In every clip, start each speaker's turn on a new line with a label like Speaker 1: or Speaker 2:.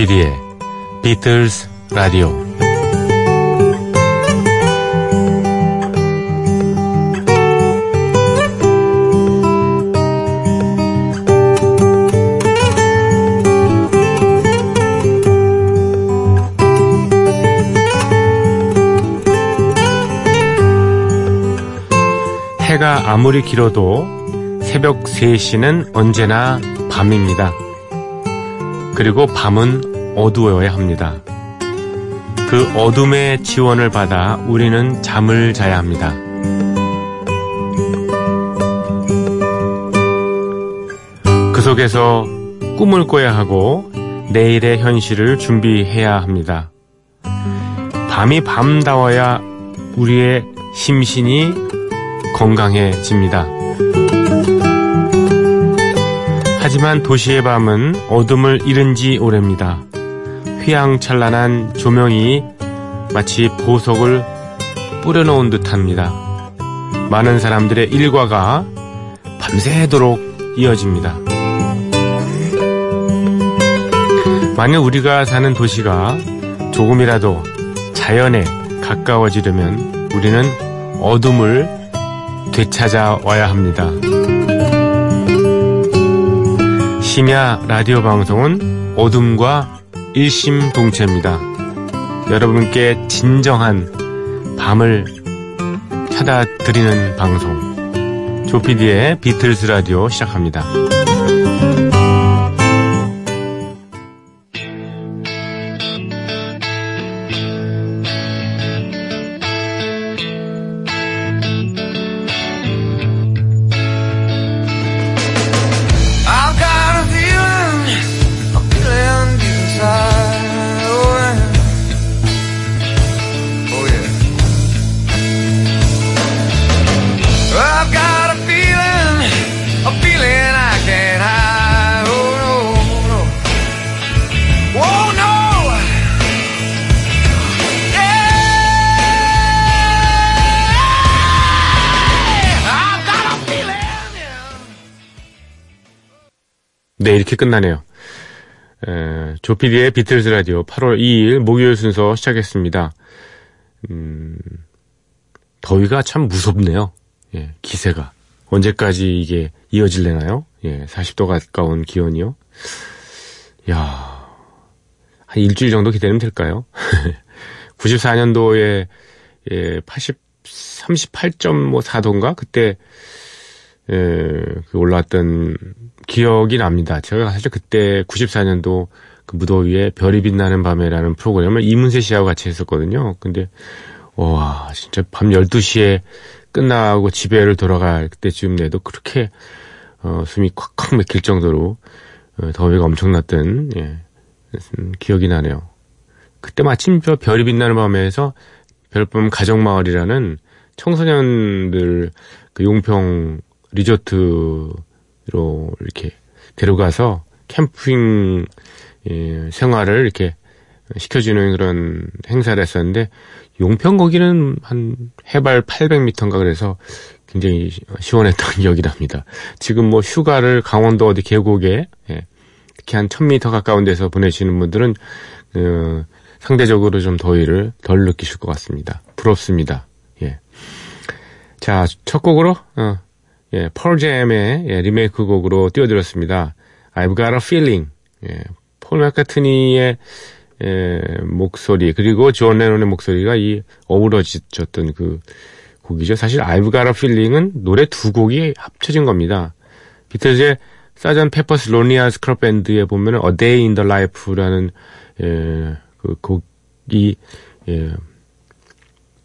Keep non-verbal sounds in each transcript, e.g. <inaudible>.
Speaker 1: 조피디의 비틀스 라디오 해가 아무리 길어도 새벽 3시는 언제나 밤입니다. 그리고 밤은 어두워야 합니다. 그 어둠의 지원을 받아 우리는 잠을 자야 합니다. 그 속에서 꿈을 꿔야 하고 내일의 현실을 준비해야 합니다. 밤이 밤다워야 우리의 심신이 건강해집니다. 하지만 도시의 밤은 어둠을 잃은 지 오래입니다. 휘황찬란한 조명이 마치 보석을 뿌려놓은 듯합니다. 많은 사람들의 일과가 밤새도록 이어집니다. 만약 우리가 사는 도시가 조금이라도 자연에 가까워지려면 우리는 어둠을 되찾아와야 합니다. 심야 라디오 방송은 어둠과 일심동체입니다. 여러분께 진정한 밤을 찾아 드리는 방송. 조피디의 비틀스 라디오 시작합니다. 끝나네요. 에, 조피디의 비틀즈 라디오 8월 2일 목요일 순서 시작했습니다. 음, 더위가 참 무섭네요. 예, 기세가. 언제까지 이게 이어질래나요? 예, 40도 가까운 기온이요. 야 한 일주일 정도 기다리면 될까요? <laughs> 94년도에 예, 80, 38.4도인가? 그때 예, 그 올라왔던 기억이 납니다. 제가 사실 그때 94년도 그 무더위에 별이 빛나는 밤에라는 프로그램을 이문세 씨하고 같이 했었거든요. 근데, 와, 진짜 밤 12시에 끝나고 집에를 돌아갈 때쯤 내도 그렇게, 어, 숨이 콱콱 막힐 정도로, 어, 더위가 엄청났던, 예, 음, 기억이 나네요. 그때 마침 저 별이 빛나는 밤에서 별밤 가정마을이라는 청소년들 그 용평 리조트로 이렇게 데려가서 캠핑 예, 생활을 이렇게 시켜주는 그런 행사를 했었는데 용평 거기는 한 해발 800m인가 그래서 굉장히 시원했던 <laughs> 기억이 납니다. 지금 뭐 휴가를 강원도 어디 계곡에 예, 특히 한 1000m 가까운 데서 보내시는 분들은 어, 상대적으로 좀 더위를 덜 느끼실 것 같습니다. 부럽습니다. 예. 자, 첫 곡으로 어, 예, 펄잼의 예, 리메이크 곡으로 띄워드렸습니다. I've got a feeling. 예, 폴 맥카트니의 예, 목소리 그리고 존 레논의 목소리가 이 어우러졌던 그 곡이죠. 사실 I've got a feeling은 노래 두 곡이 합쳐진 겁니다. 비틀즈의 Sgt. Pepper's Lonely Hearts Club Band에 보면은 A Day in the Life라는 예, 그 곡이 예,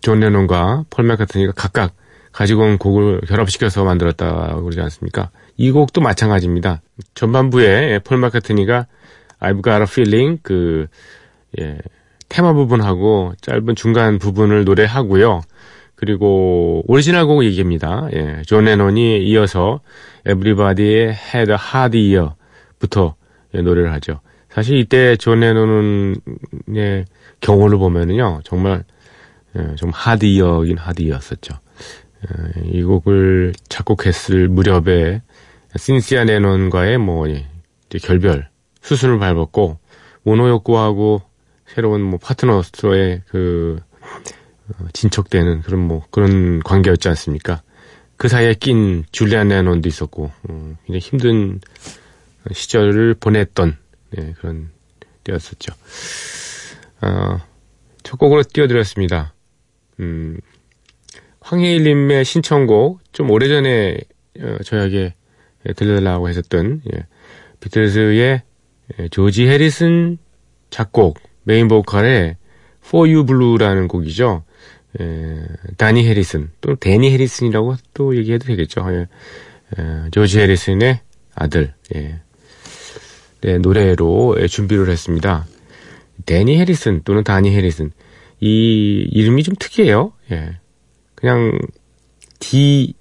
Speaker 1: 존 레논과 폴 맥카트니가 각각 가지고 온 곡을 결합시켜서 만들었다고 그러지 않습니까? 이 곡도 마찬가지입니다. 전반부에 폴 맥카트니가 I've got a feeling 그 예, 테마 부분하고 짧은 중간 부분을 노래하고요. 그리고 오리지널 곡 얘기입니다. 예, 존 레논이 이어서 Everybody had a hard year부터 예, 노래를 하죠. 사실 이때 존 레논의 경우를 보면은요, 정말 예, 좀 하드 이어긴 하드 이었었죠. 이 곡을 작곡했을 무렵에 신시아 레논과의 뭐 이제 결별 수순을 밟았고 오노요코하고 새로운 뭐 파트너로의 그 어, 진척되는 그런 뭐 그런 관계였지 않습니까? 그 사이에 낀 줄리안 레논도 있었고 어, 굉장히 힘든 시절을 보냈던 네, 그런 때였었죠. 어, 첫 곡으로 띄워드렸습니다. 음, 황혜일님의 신청곡 좀 오래전에 어, 저에게 들려달라고 했었던 예, 비틀즈의 예, 조지 해리슨 작곡 메인 보컬의 For You Blue라는 곡이죠. 예, 다니 해리슨 또 데니 해리슨이라고 또 얘기해도 되겠죠. 예, 예, 조지 해리슨의 아들 예, 네, 노래로 예, 준비를 했습니다. 데니 해리슨 또는 다니 해리슨 이 이름이 좀 특이해요. 예, 그냥 D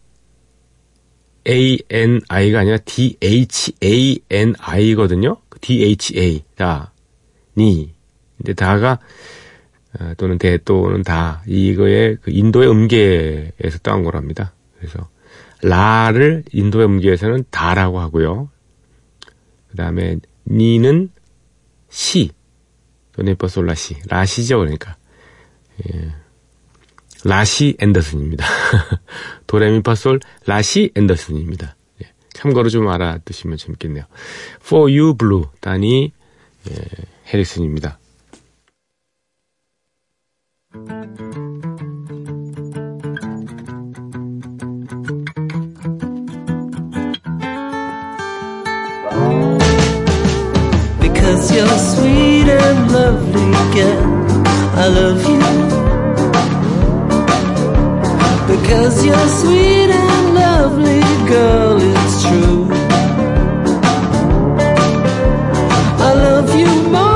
Speaker 1: A N I가 아니라 D H A N I거든요. D H A 다니 근데 다가 어, 또는 대 또는 다 이거의 그 인도의 음계에서 따온 거랍니다. 그래서 라를 인도의 음계에서는 다라고 하고요. 그 다음에 니는 시 도네퍼솔라시 라시죠 그러니까 예. 라시 앤더슨입니다. 도레미파솔 라시 앤더슨입니다. 예. 참고로 좀 알아두시면 재밌겠네요. For You Blue 다니 예, 해리슨입니다.
Speaker 2: Because you're sweet and lovely, girl. I love you. Because you're sweet and lovely, girl. It's true. I love you more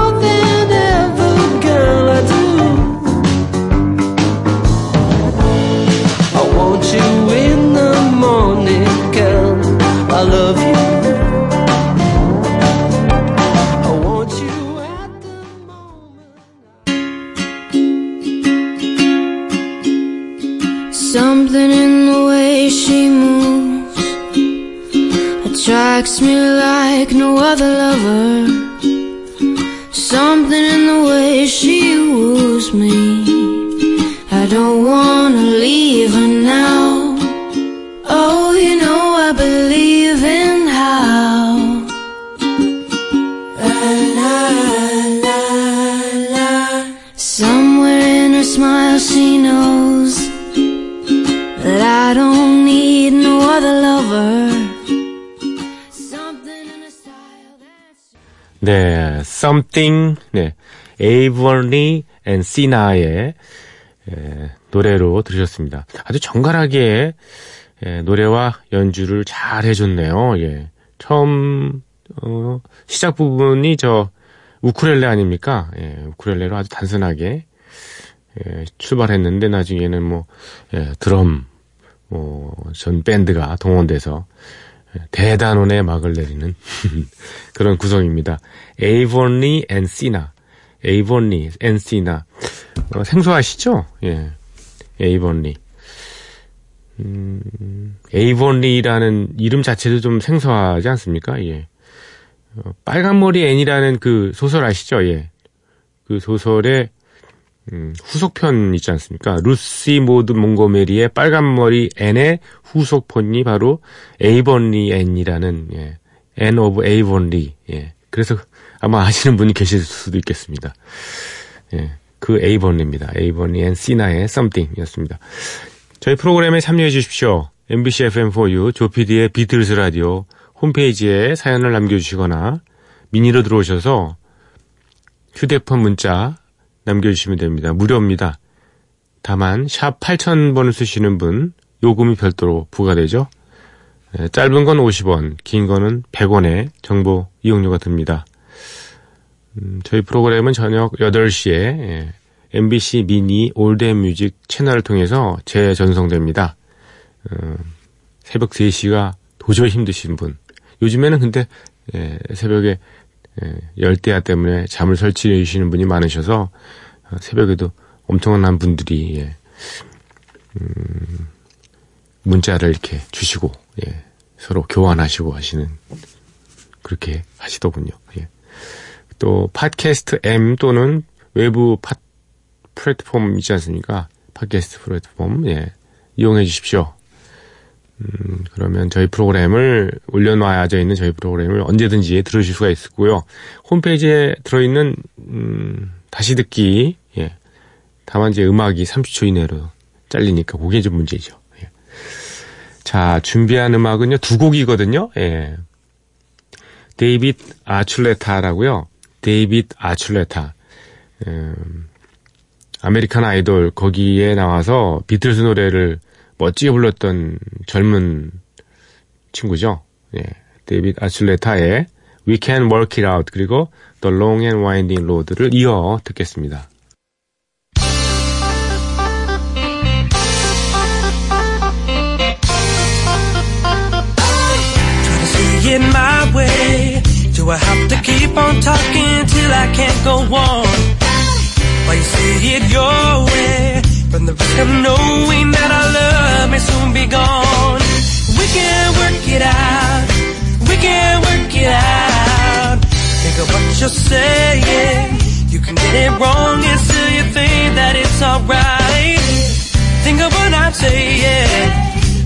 Speaker 3: like no other lover. Something,
Speaker 1: 네, 에이번리 앤 시나의 에, 노래로 들으셨습니다. 아주 정갈하게 에, 노래와 연주를 잘 해줬네요. 예, 처음 어, 시작 부분이 저 우쿨렐레 아닙니까? 예, 우쿨렐레로 아주 단순하게 예, 출발했는데 나중에는 뭐 예, 드럼 뭐 전 밴드가 동원돼서 대단원의 막을 내리는 <laughs> 그런 구성입니다. 에이본리 앤 시나. 에이본리 앤 시나. 어, 생소하시죠? 예. 에이본리. 음, 에이본리라는 이름 자체도 좀 생소하지 않습니까? 예. 어, 빨간머리 앤이라는 그 소설 아시죠? 예. 그 소설의 음, 후속편 있지 않습니까? 루시 모드 몽고메리의 빨간 머리 앤의 후속편이 바로 에이번리 앤이라는 예, Anne of Avonlea 예. 그래서 아마 아시는 분이 계실 수도 있겠습니다. 예, 그 에이번리입니다. 에이번리 앤 시나의 Something이었습니다. 저희 프로그램에 참여해 주십시오. MBC FM4U 조피디의 비틀스 라디오 홈페이지에 사연을 남겨주시거나 미니로 들어오셔서 휴대폰 문자 남겨주시면 됩니다. 무료입니다. 다만 샵 8000번을 쓰시는 분 요금이 별도로 부과되죠. 예, 짧은 건 50원, 긴 거는 100원의 정보 이용료가 듭니다. 음, 저희 프로그램은 저녁 8시에 예, MBC 미니 올댓 뮤직 채널을 통해서 재전송됩니다. 어, 새벽 3시가 도저히 힘드신 분. 요즘에는 근데 예, 새벽에 예, 열대야 때문에 잠을 설치시는 분이 많으셔서 어, 새벽에도 엄청난 분들이 예, 음, 문자를 이렇게 주시고 예, 서로 교환하시고 하시는 그렇게 하시더군요. 예. 또 팟캐스트 M 또는 외부 팟 플랫폼 있지 않습니까? 팟캐스트 플랫폼 예 이용해 주십시오. 음, 그러면 저희 프로그램을 올려놔져 있는 저희 프로그램을 언제든지 들으실 수가 있고요. 홈페이지에 들어있는 음, 다시 듣기 예. 다만 이제 음악이 30초 이내로 잘리니까 그게 좀 문제죠. 예. 자 준비한 음악은요 두 곡이거든요. 예. 데이빗 아출레타라고요. 데이빗 아출레타. 음, 아메리칸 아이돌 거기에 나와서 비틀스 노래를 멋지게 불렀던 젊은 친구죠. 예. 데이빗 아출레타의 We Can Work It Out 그리고 The Long and Winding Road를 이어 듣겠습니다.
Speaker 2: It my way. Do I have to keep on talking till I can't go on? Why you see it your way? From the risk of knowing that our love may soon be gone. We can work it out. We can work it out. Think of what you're saying. You can get it wrong and still you think that it's alright. Think of what I'm saying.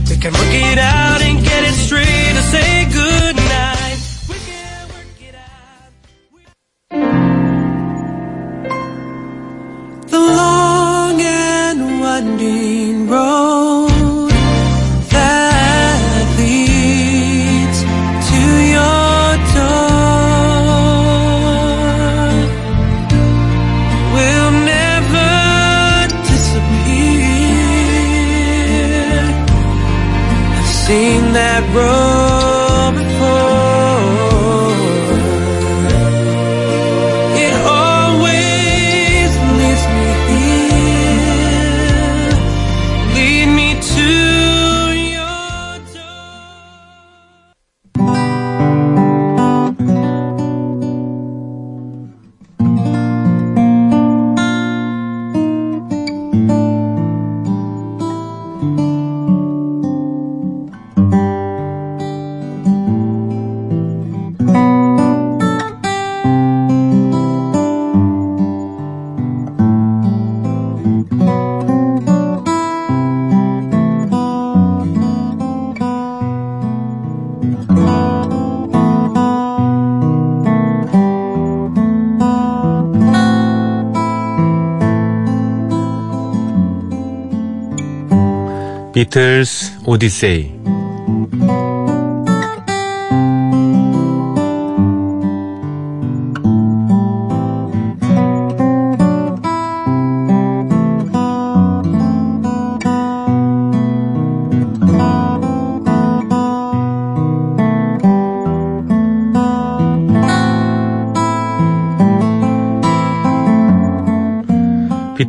Speaker 2: We can work it out and get it straight and say good winding road that leads to your door will never disappear. I've seen that road
Speaker 1: 비틀스 오디세이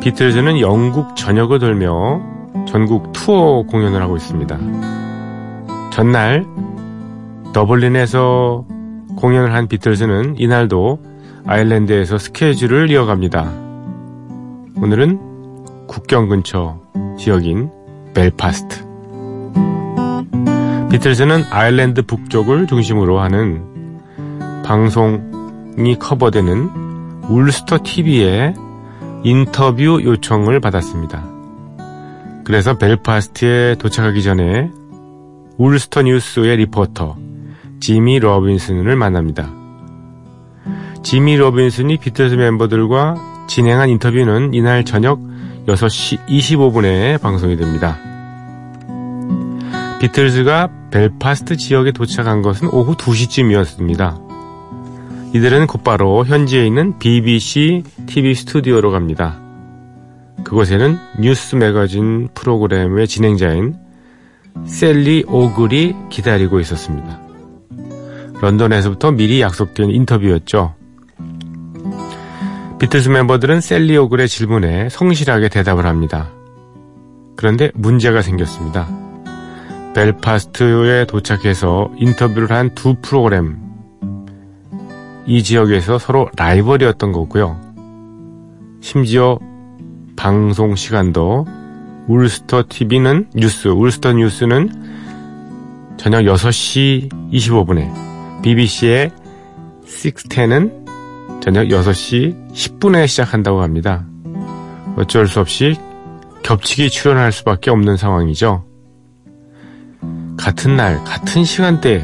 Speaker 1: 비틀즈는 영국 전역을 돌며 전국 투어 공연을 하고 있습니다. 전날 더블린에서 공연을 한 비틀즈는 이날도 아일랜드에서 스케줄을 이어갑니다. 오늘은 국경 근처 지역인 벨파스트. 비틀즈는 아일랜드 북쪽을 중심으로 하는 방송이 커버되는 울스터 TV에 인터뷰 요청을 받았습니다. 그래서 벨파스트에 도착하기 전에 울스터 뉴스의 리포터 지미 로빈슨을 만납니다. 지미 로빈슨이 비틀즈 멤버들과 진행한 인터뷰는 이날 저녁 6시 25분에 방송이 됩니다. 비틀즈가 벨파스트 지역에 도착한 것은 오후 2시쯤이었습니다. 이들은 곧바로 현지에 있는 BBC TV 스튜디오로 갑니다. 그곳에는 뉴스 매거진 프로그램의 진행자인 셀리 오글이 기다리고 있었습니다. 런던에서부터 미리 약속된 인터뷰였죠. 비틀스 멤버들은 셀리 오글의 질문에 성실하게 대답을 합니다. 그런데 문제가 생겼습니다. 벨파스트에 도착해서 인터뷰를 한 두 프로그램 이 지역에서 서로 라이벌이었던 거고요. 심지어 방송 시간도 울스터 TV는 뉴스, 울스터 뉴스는 저녁 6시 25분에 BBC의 610은 저녁 6시 10분에 시작한다고 합니다. 어쩔 수 없이 겹치기 출연할 수밖에 없는 상황이죠. 같은 날, 같은 시간대,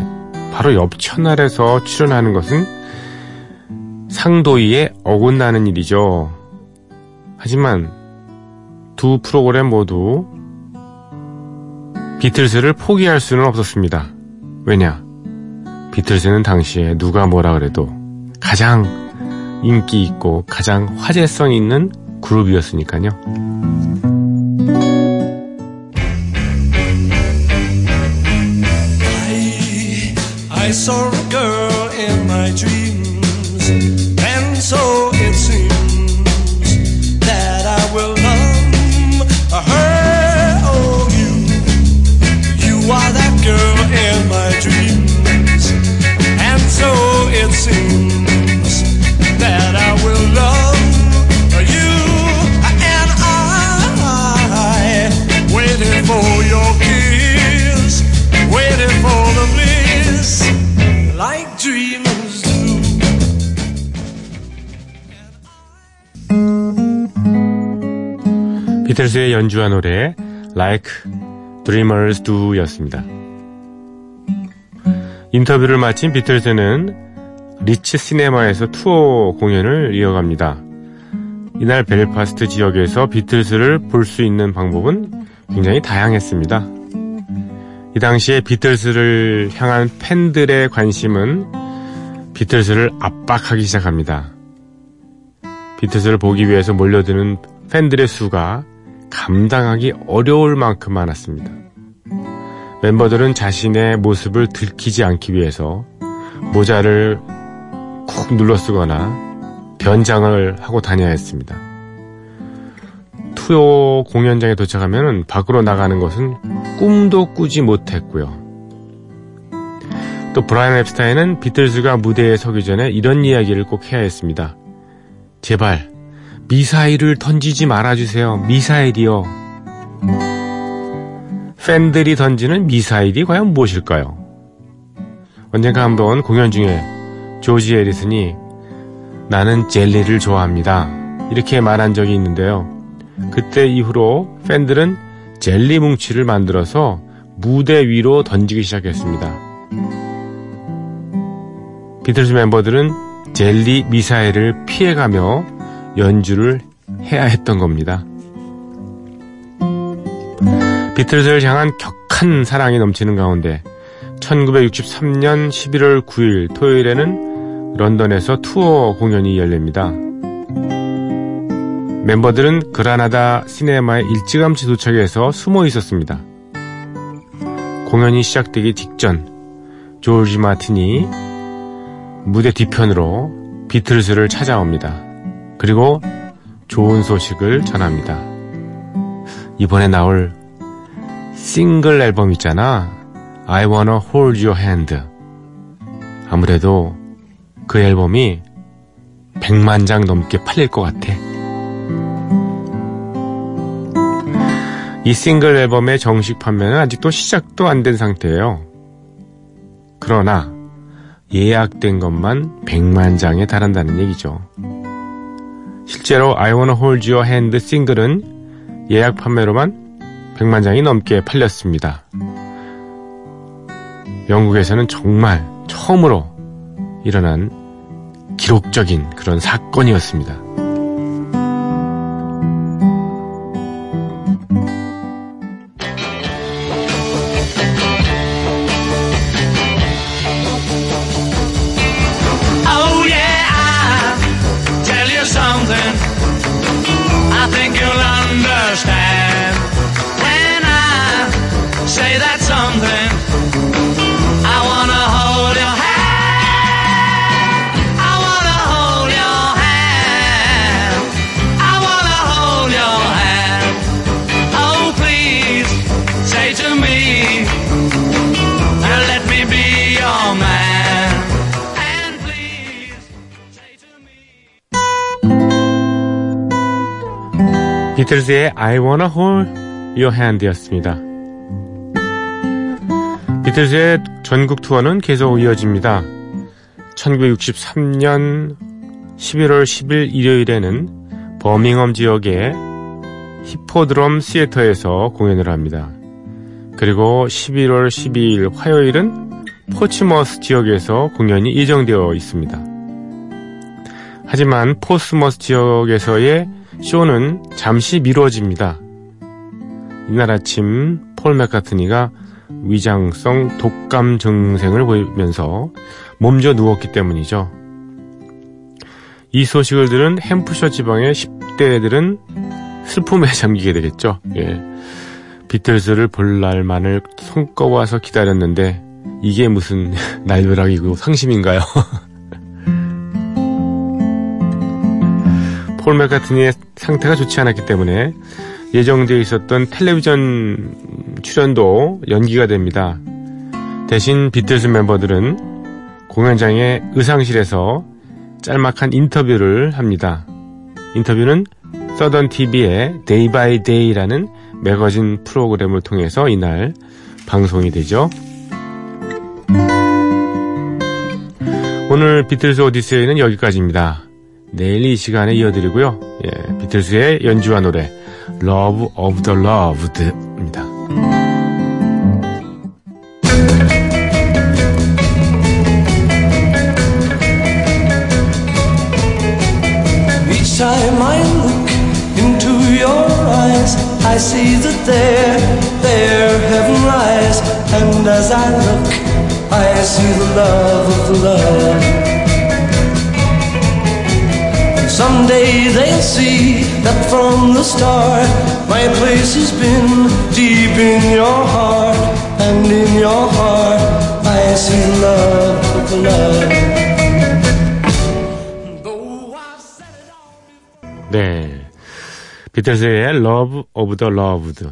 Speaker 1: 바로 옆 채널에서 출연하는 것은 상도이에 어긋나는 일이죠. 하지만 두 프로그램 모두 비틀스를 포기할 수는 없었습니다. 왜냐? 비틀스는 당시에 누가 뭐라 그래도 가장 인기 있고 가장 화제성 있는 그룹이었으니까요. 비틀스의 연주한 노래 Like Dreamers Do 였습니다. 인터뷰를 마친 비틀스는 리치 시네마에서 투어 공연을 이어갑니다. 이날 벨파스트 지역에서 비틀스를 볼 수 있는 방법은 굉장히 다양했습니다. 이 당시에 비틀스를 향한 팬들의 관심은 비틀스를 압박하기 시작합니다. 비틀스를 보기 위해서 몰려드는 팬들의 수가 감당하기 어려울 만큼 많았습니다. 멤버들은 자신의 모습을 들키지 않기 위해서 모자를 쿡 눌러 쓰거나 변장을 하고 다녀야 했습니다. 투어 공연장에 도착하면 밖으로 나가는 것은 꿈도 꾸지 못했고요. 또 브라이언 앱스타인은 비틀즈가 무대에 서기 전에 이런 이야기를 꼭 해야 했습니다. 제발 미사일을 던지지 말아주세요. 미사일이요. 팬들이 던지는 미사일이 과연 무엇일까요? 언젠가 한번 공연 중에 조지 에리슨이 나는 젤리를 좋아합니다. 이렇게 말한 적이 있는데요. 그때 이후로 팬들은 젤리 뭉치를 만들어서 무대 위로 던지기 시작했습니다. 비틀스 멤버들은 젤리 미사일을 피해가며 연주를 해야 했던 겁니다. 비틀즈를 향한 격한 사랑이 넘치는 가운데 1963년 11월 9일 토요일에는 런던에서 투어 공연이 열립니다. 멤버들은 그라나다 시네마에 일찌감치 도착해서 숨어 있었습니다. 공연이 시작되기 직전 조지 마틴이 무대 뒤편으로 비틀즈를 찾아옵니다. 그리고 좋은 소식을 전합니다. 이번에 나올 싱글 앨범 있잖아. I wanna hold your hand. 아무래도 그 앨범이 100만 장 넘게 팔릴 것 같아. 이 싱글 앨범의 정식 판매는 아직도 시작도 안 된 상태예요. 그러나 예약된 것만 100만 장에 달한다는 얘기죠. 실제로 I Wanna Hold Your Hand 싱글은 예약 판매로만 100만 장이 넘게 팔렸습니다. 영국에서는 정말 처음으로 일어난 기록적인 그런 사건이었습니다. 비틀즈의 I Wanna Hold Your Hand였습니다. 비틀즈의 전국 투어는 계속 이어집니다. 1963년 11월 10일 일요일에는 버밍엄 지역의 히포드럼 시애터에서 공연을 합니다. 그리고 11월 12일 화요일은 포츠머스 지역에서 공연이 예정되어 있습니다. 하지만 포츠머스 지역에서의 쇼는 잠시 미뤄집니다. 이날 아침 폴 맥카트니가 위장성 독감 증상을 보이면서 몸져 누웠기 때문이죠. 이 소식을 들은 햄프셔 지방의 10대들은 슬픔에 <laughs> 잠기게 되겠죠. 예. 비틀즈를 볼 날만을 손꼽아서 기다렸는데 이게 무슨 <laughs> 날벼락이고 상심인가요? <laughs> 폴 맥카트니의 상태가 좋지 않았기 때문에 예정되어 있었던 텔레비전 출연도 연기가 됩니다. 대신 비틀즈 멤버들은 공연장의 의상실에서 짤막한 인터뷰를 합니다. 인터뷰는 서던 TV의 Day by Day라는 매거진 프로그램을 통해서 이날 방송이 되죠. 오늘 비틀즈 오디세이는 여기까지입니다. 내일 이 시간에 이어드리고요. 예, 비틀즈의 연주와 노래 Love of the Loved입니다.
Speaker 2: Someday they'll see that from the start, my place has been deep in your heart. And in your heart, I see love love.
Speaker 1: 네. 비틀즈의 Love of the Loved.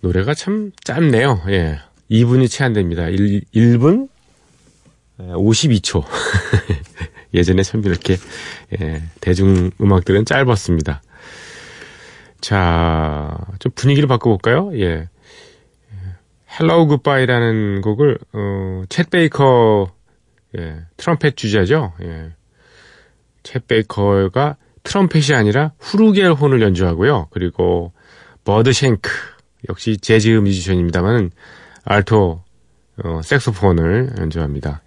Speaker 1: 노래가 참 짧네요. 예. 2분이 채 안 됩니다. 1, 1분 52초. 예전에 참 이렇게 예, 대중 음악들은 짧았습니다. 자, 좀 분위기를 바꿔볼까요? 예. Hello Goodbye라는 곡을 어, 챗 베이커 예, 트럼펫 주자죠. 예. 챗 베이커가 트럼펫이 아니라 flugelhorn을 연주하고요. 그리고 버드 쉔크 역시 재즈 뮤지션입니다만 알토 어, 색소폰을 연주합니다.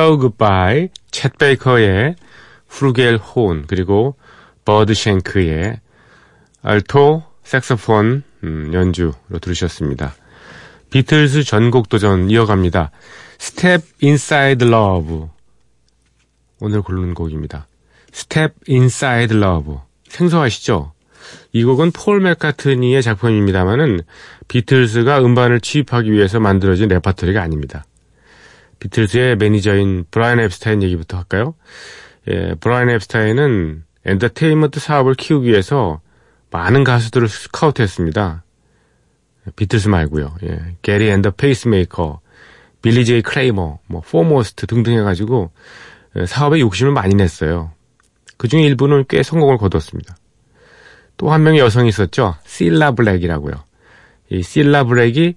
Speaker 1: Hello Goodbye, 챗 베이커의 flugelhorn 그리고 버드 쉔크의 알토 색소폰 음, 연주로 들으셨습니다. 비틀즈 전곡 도전 이어갑니다. Step Inside Love 오늘 고르는 곡입니다. Step Inside Love 생소하시죠? 이 곡은 폴 맥카트니의 작품입니다만은 비틀즈가 음반을 취입하기 위해서 만들어진 레파토리가 아닙니다. 비틀즈의 매니저인 브라이언 앱스타인 얘기부터 할까요? 예, 브라이언 앱스타인은 엔터테인먼트 사업을 키우기 위해서 많은 가수들을 스카우트했습니다. 비틀스 말고요. 예, 게리 앤더 페이스메이커, 빌리 제이 크레이머, 뭐 포모스트 등등 해가지고 예, 사업에 욕심을 많이 냈어요. 그 중에 일부는 꽤 성공을 거뒀습니다. 또 한 명의 여성이 있었죠. 실라 블랙이라고요. 이 실라 블랙이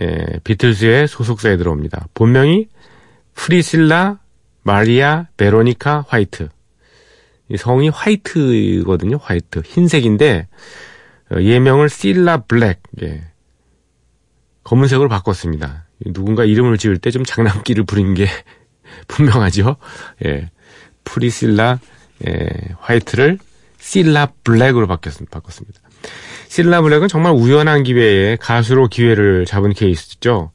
Speaker 1: 예, 비틀즈의 소속사에 들어옵니다. 본명이 프리실라 마리아 베로니카 화이트. 이 성이 화이트거든요. 화이트. 흰색인데 어, 예명을 실라 블랙. 예. 검은색으로 바꿨습니다. 누군가 이름을 지을 때 좀 장난기를 부린 게 <laughs> 분명하죠. 예. 프리실라 예, 화이트를 실라 블랙으로 바꿨습니다. 실라 블랙은 정말 우연한 기회에 가수로 기회를 잡은 케이스죠.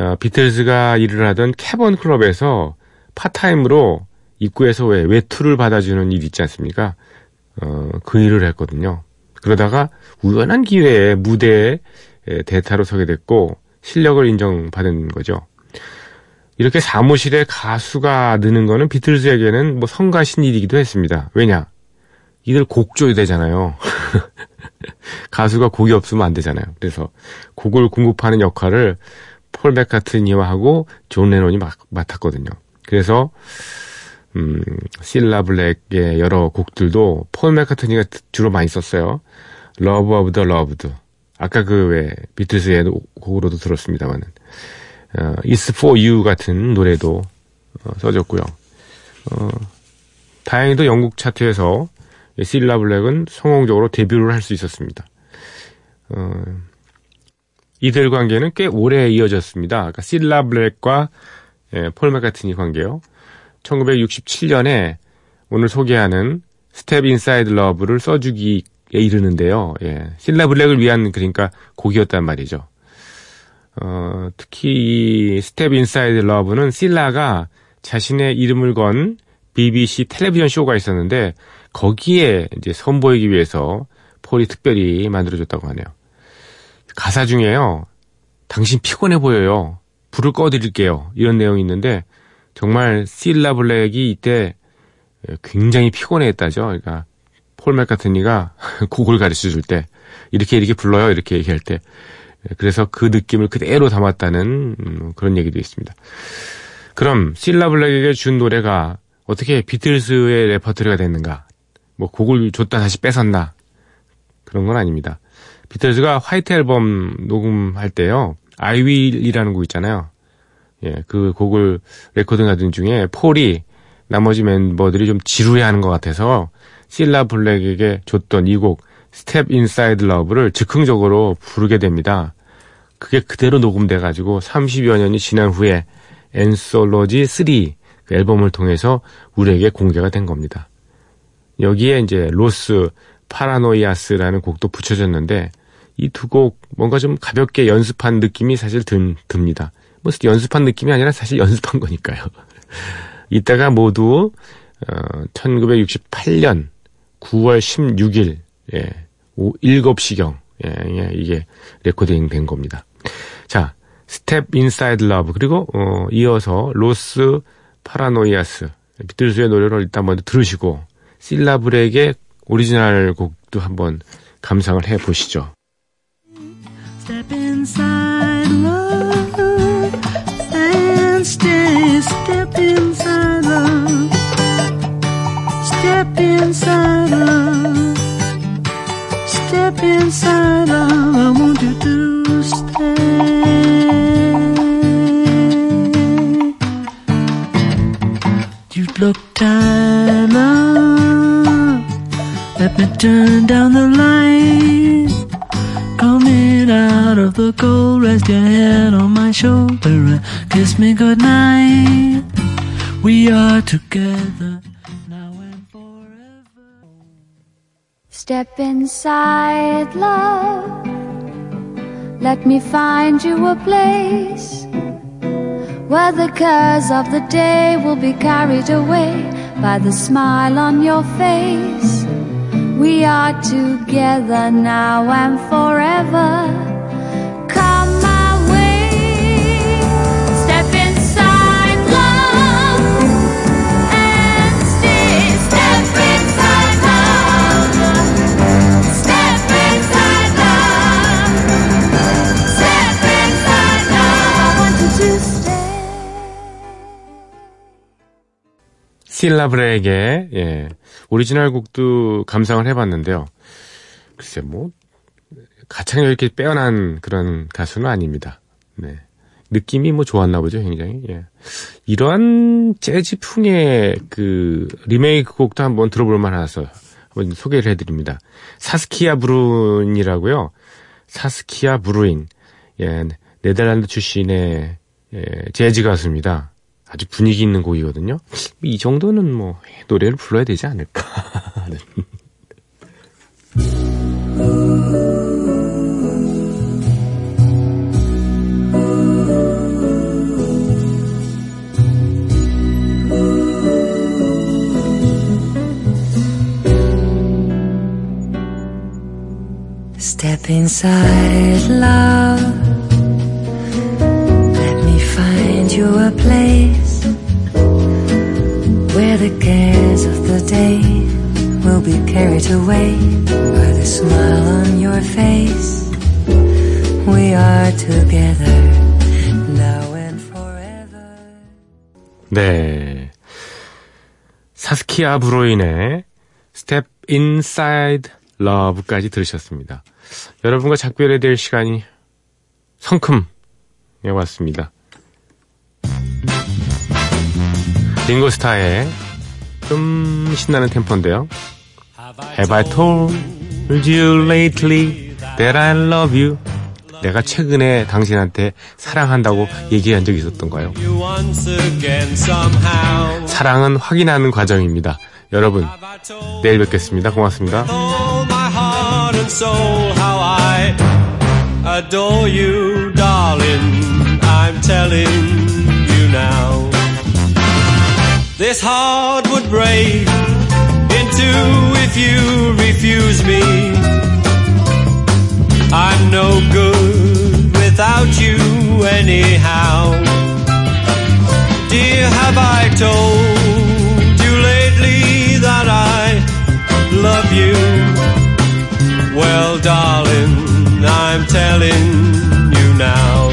Speaker 1: 어, 비틀즈가 일을 하던 캐번 클럽에서 파트타임으로 입구에서 왜 외투를 받아주는 일 있지 않습니까? 어, 그 일을 했거든요. 그러다가 우연한 기회에 무대에 대타로 서게 됐고 실력을 인정받은 거죠. 이렇게 사무실에 가수가 느는 거는 비틀즈에게는 뭐 성가신 일이기도 했습니다. 왜냐? 이들 곡 줘야 되잖아요. <laughs> 가수가 곡이 없으면 안 되잖아요. 그래서 곡을 공급하는 역할을 폴 맥카트니와 하고 존 레논이 맡았거든요. 그래서 음, 실라 블랙의 여러 곡들도 폴 맥카트니가 주로 많이 썼어요. Love of the Loved. 아까 그 왜 비틀스의 곡으로도 들었습니다만은 어, It's for You 같은 노래도 어, 써줬고요. 어, 다행히도 영국 차트에서 실라 블랙은 성공적으로 데뷔를 할 수 있었습니다. 어, 이들 관계는 꽤 오래 이어졌습니다. 그러니까 실라 블랙과 예, 폴 맥카트니 관계요. 1967년에 오늘 소개하는 Step Inside Love를 써주기에 이르는데요. 예, 실라 블랙을 위한 그러니까 곡이었단 말이죠. 어, 특히 이 Step Inside Love는 실라가 자신의 이름을 건 BBC 텔레비전 쇼가 있었는데 거기에 이제 선보이기 위해서 폴이 특별히 만들어줬다고 하네요. 가사 중에요. 당신 피곤해 보여요. 불을 꺼드릴게요. 이런 내용이 있는데 정말 실라 블랙이 이때 굉장히 피곤해했다죠. 그러니까 폴 맥카트니가 <laughs> 곡을 가르쳐 줄 때 이렇게 이렇게 불러요. 이렇게 얘기할 때 그래서 그 느낌을 그대로 담았다는 음, 그런 얘기도 있습니다. 그럼 실라 블랙에게 준 노래가 어떻게 비틀스의 레퍼토리가 됐는가? 뭐 곡을 줬다 다시 뺏었나? 그런 건 아닙니다. 비틀즈가 White 앨범 녹음할 때요. I Will이라는 곡 있잖아요. 예, 그 곡을 레코딩 하던 중에 폴이 나머지 멤버들이 좀 지루해하는 것 같아서 실라 블랙에게 줬던 이 곡 Step Inside Love를 즉흥적으로 부르게 됩니다. 그게 그대로 녹음돼 가지고 30여 년이 지난 후에 Anthology 3 그 앨범을 통해서 우리에게 공개가 된 겁니다. 여기에 이제 Los Paranoias라는 곡도 붙여졌는데 이 두 곡 뭔가 좀 가볍게 연습한 느낌이 사실 든, 듭니다. 뭐 연습한 느낌이 아니라 사실 <laughs> 연습한 거니까요. <laughs> 이따가 모두 어, 1968년 9월 16일 예, 7시경 예, 예, 이게 레코딩 된 겁니다. 자, Step Inside Love 그리고 어, 이어서 Los Paranoias 비틀즈의 노래를 일단 먼저 들으시고 실라 블랙의 오리지널 곡도 한번 감상을 해 보시죠. Inside love and stay. Step inside love. Step inside love. Step inside love. I want you to stay. You look tired, love. Let me turn down the light. Of the cold, rest your head on my shoulder and kiss me goodnight. We are together now and forever.
Speaker 3: Step inside, love. Let me find you a place where the cares of the day will be carried away by the smile on your face. We are together now and forever.
Speaker 1: 실라 블랙의 예, 오리지널 곡도 감상을 해봤는데요. 글쎄 뭐 가창력 이렇게 빼어난 그런 가수는 아닙니다. 네. 느낌이 뭐 좋았나 보죠, 굉장히. 예. 이러한 재즈풍의 그 리메이크 곡도 한번 들어볼 만해서 한번 소개를 해드립니다. 사스키아 브루인이라고요. 사스키아 브루인. 예, 네덜란드 출신의 예, 재즈 가수입니다. 아주 분위기 있는 곡이거든요. 이 정도는 뭐 노래를 불러야 되지 않을까. Step
Speaker 4: inside you a place where the cares of the day will be carried away by the smile on your face. We are together now and forever.
Speaker 1: 네. 사스키아 브로인의 Step Inside Love까지 들으셨습니다. 여러분과 작별해야 될 시간이 성큼 왔습니다. 링고스타의 좀 신나는 템포인데요. Have I told you lately that I love you? 내가 최근에 당신한테 사랑한다고 얘기한 적이 있었던가요? 사랑은 확인하는 과정입니다. 여러분, 내일 뵙겠습니다. 고맙습니다.
Speaker 2: adore you, darling. I'm telling you now. this heart would break into if you refuse me. I'm no good without you anyhow. Dear, have I told you lately that I love you? Well, darling, I'm telling you now.